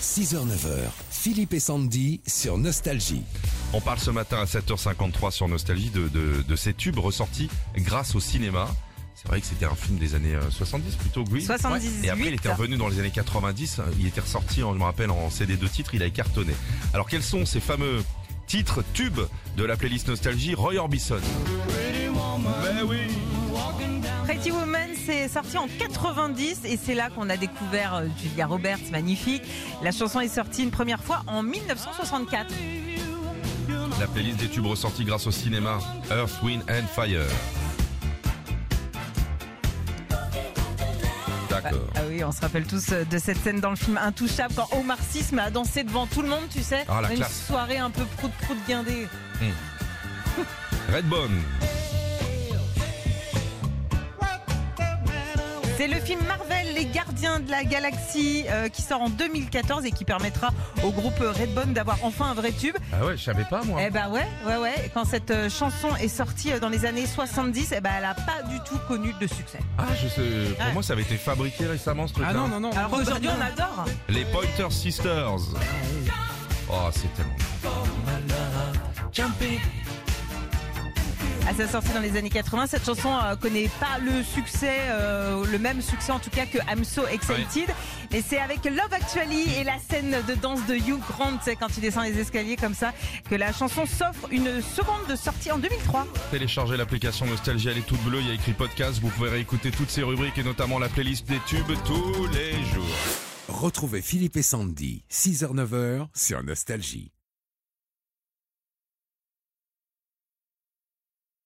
6h-9h, Philippe et Sandy sur Nostalgie. On parle ce matin à 7h53 sur Nostalgie de, de, de ces tubes ressortis grâce au cinéma. C'est vrai que c'était un film des années euh, 70 plutôt, oui. 78. Et après, il était revenu dans les années 90. Il était ressorti, je me rappelle, en CD de titres. Il a cartonné. Alors, quels sont ces fameux titres tubes de la playlist Nostalgie? Roy Orbison. Ben oui. Pretty Woman, c'est sorti en 90 et c'est là qu'on a découvert euh, Julia Roberts, magnifique. La chanson est sortie une première fois en 1964. La playlist des tubes ressortis grâce au cinéma. Earth, Wind and Fire. D'accord. Ah oui, on se rappelle tous euh, de cette scène dans le film Intouchable quand Omar Sy se met à danser devant tout le monde, tu sais. Ah, la Une classe. soirée un peu prout-prout guindée. Redbone. C'est le film Marvel, Les Gardiens de la Galaxie, euh, qui sort en 2014 et qui permettra au groupe Redbone d'avoir enfin un vrai tube. Ah ouais, je savais pas moi. Eh ben ouais, ouais, ouais. Quand cette euh, chanson est sortie euh, dans les années 70, eh ben elle a pas du tout connu de succès. Ah, je sais. Pour Ouais. moi, ça avait été fabriqué récemment ce truc-là. Ah non, non, non. Alors aujourd'hui, on adore. Les Pointer Sisters. Oh, c'est tellement. À sa sortie dans les années 80, cette chanson euh, connaît pas le succès, euh, le même succès en tout cas que I'm So Excited. Mais c'est avec Love Actually et la scène de danse de Hugh Grant, tu sais, quand il descend les escaliers comme ça, que la chanson s'offre une seconde de sortie en 2003. Téléchargez l'application Nostalgie, elle est toute bleue, il y a écrit podcast. Vous pouvez réécouter toutes ces rubriques et notamment la playlist des tubes tous les jours. Retrouvez Philippe et Sandy, 6h-9h sur Nostalgie.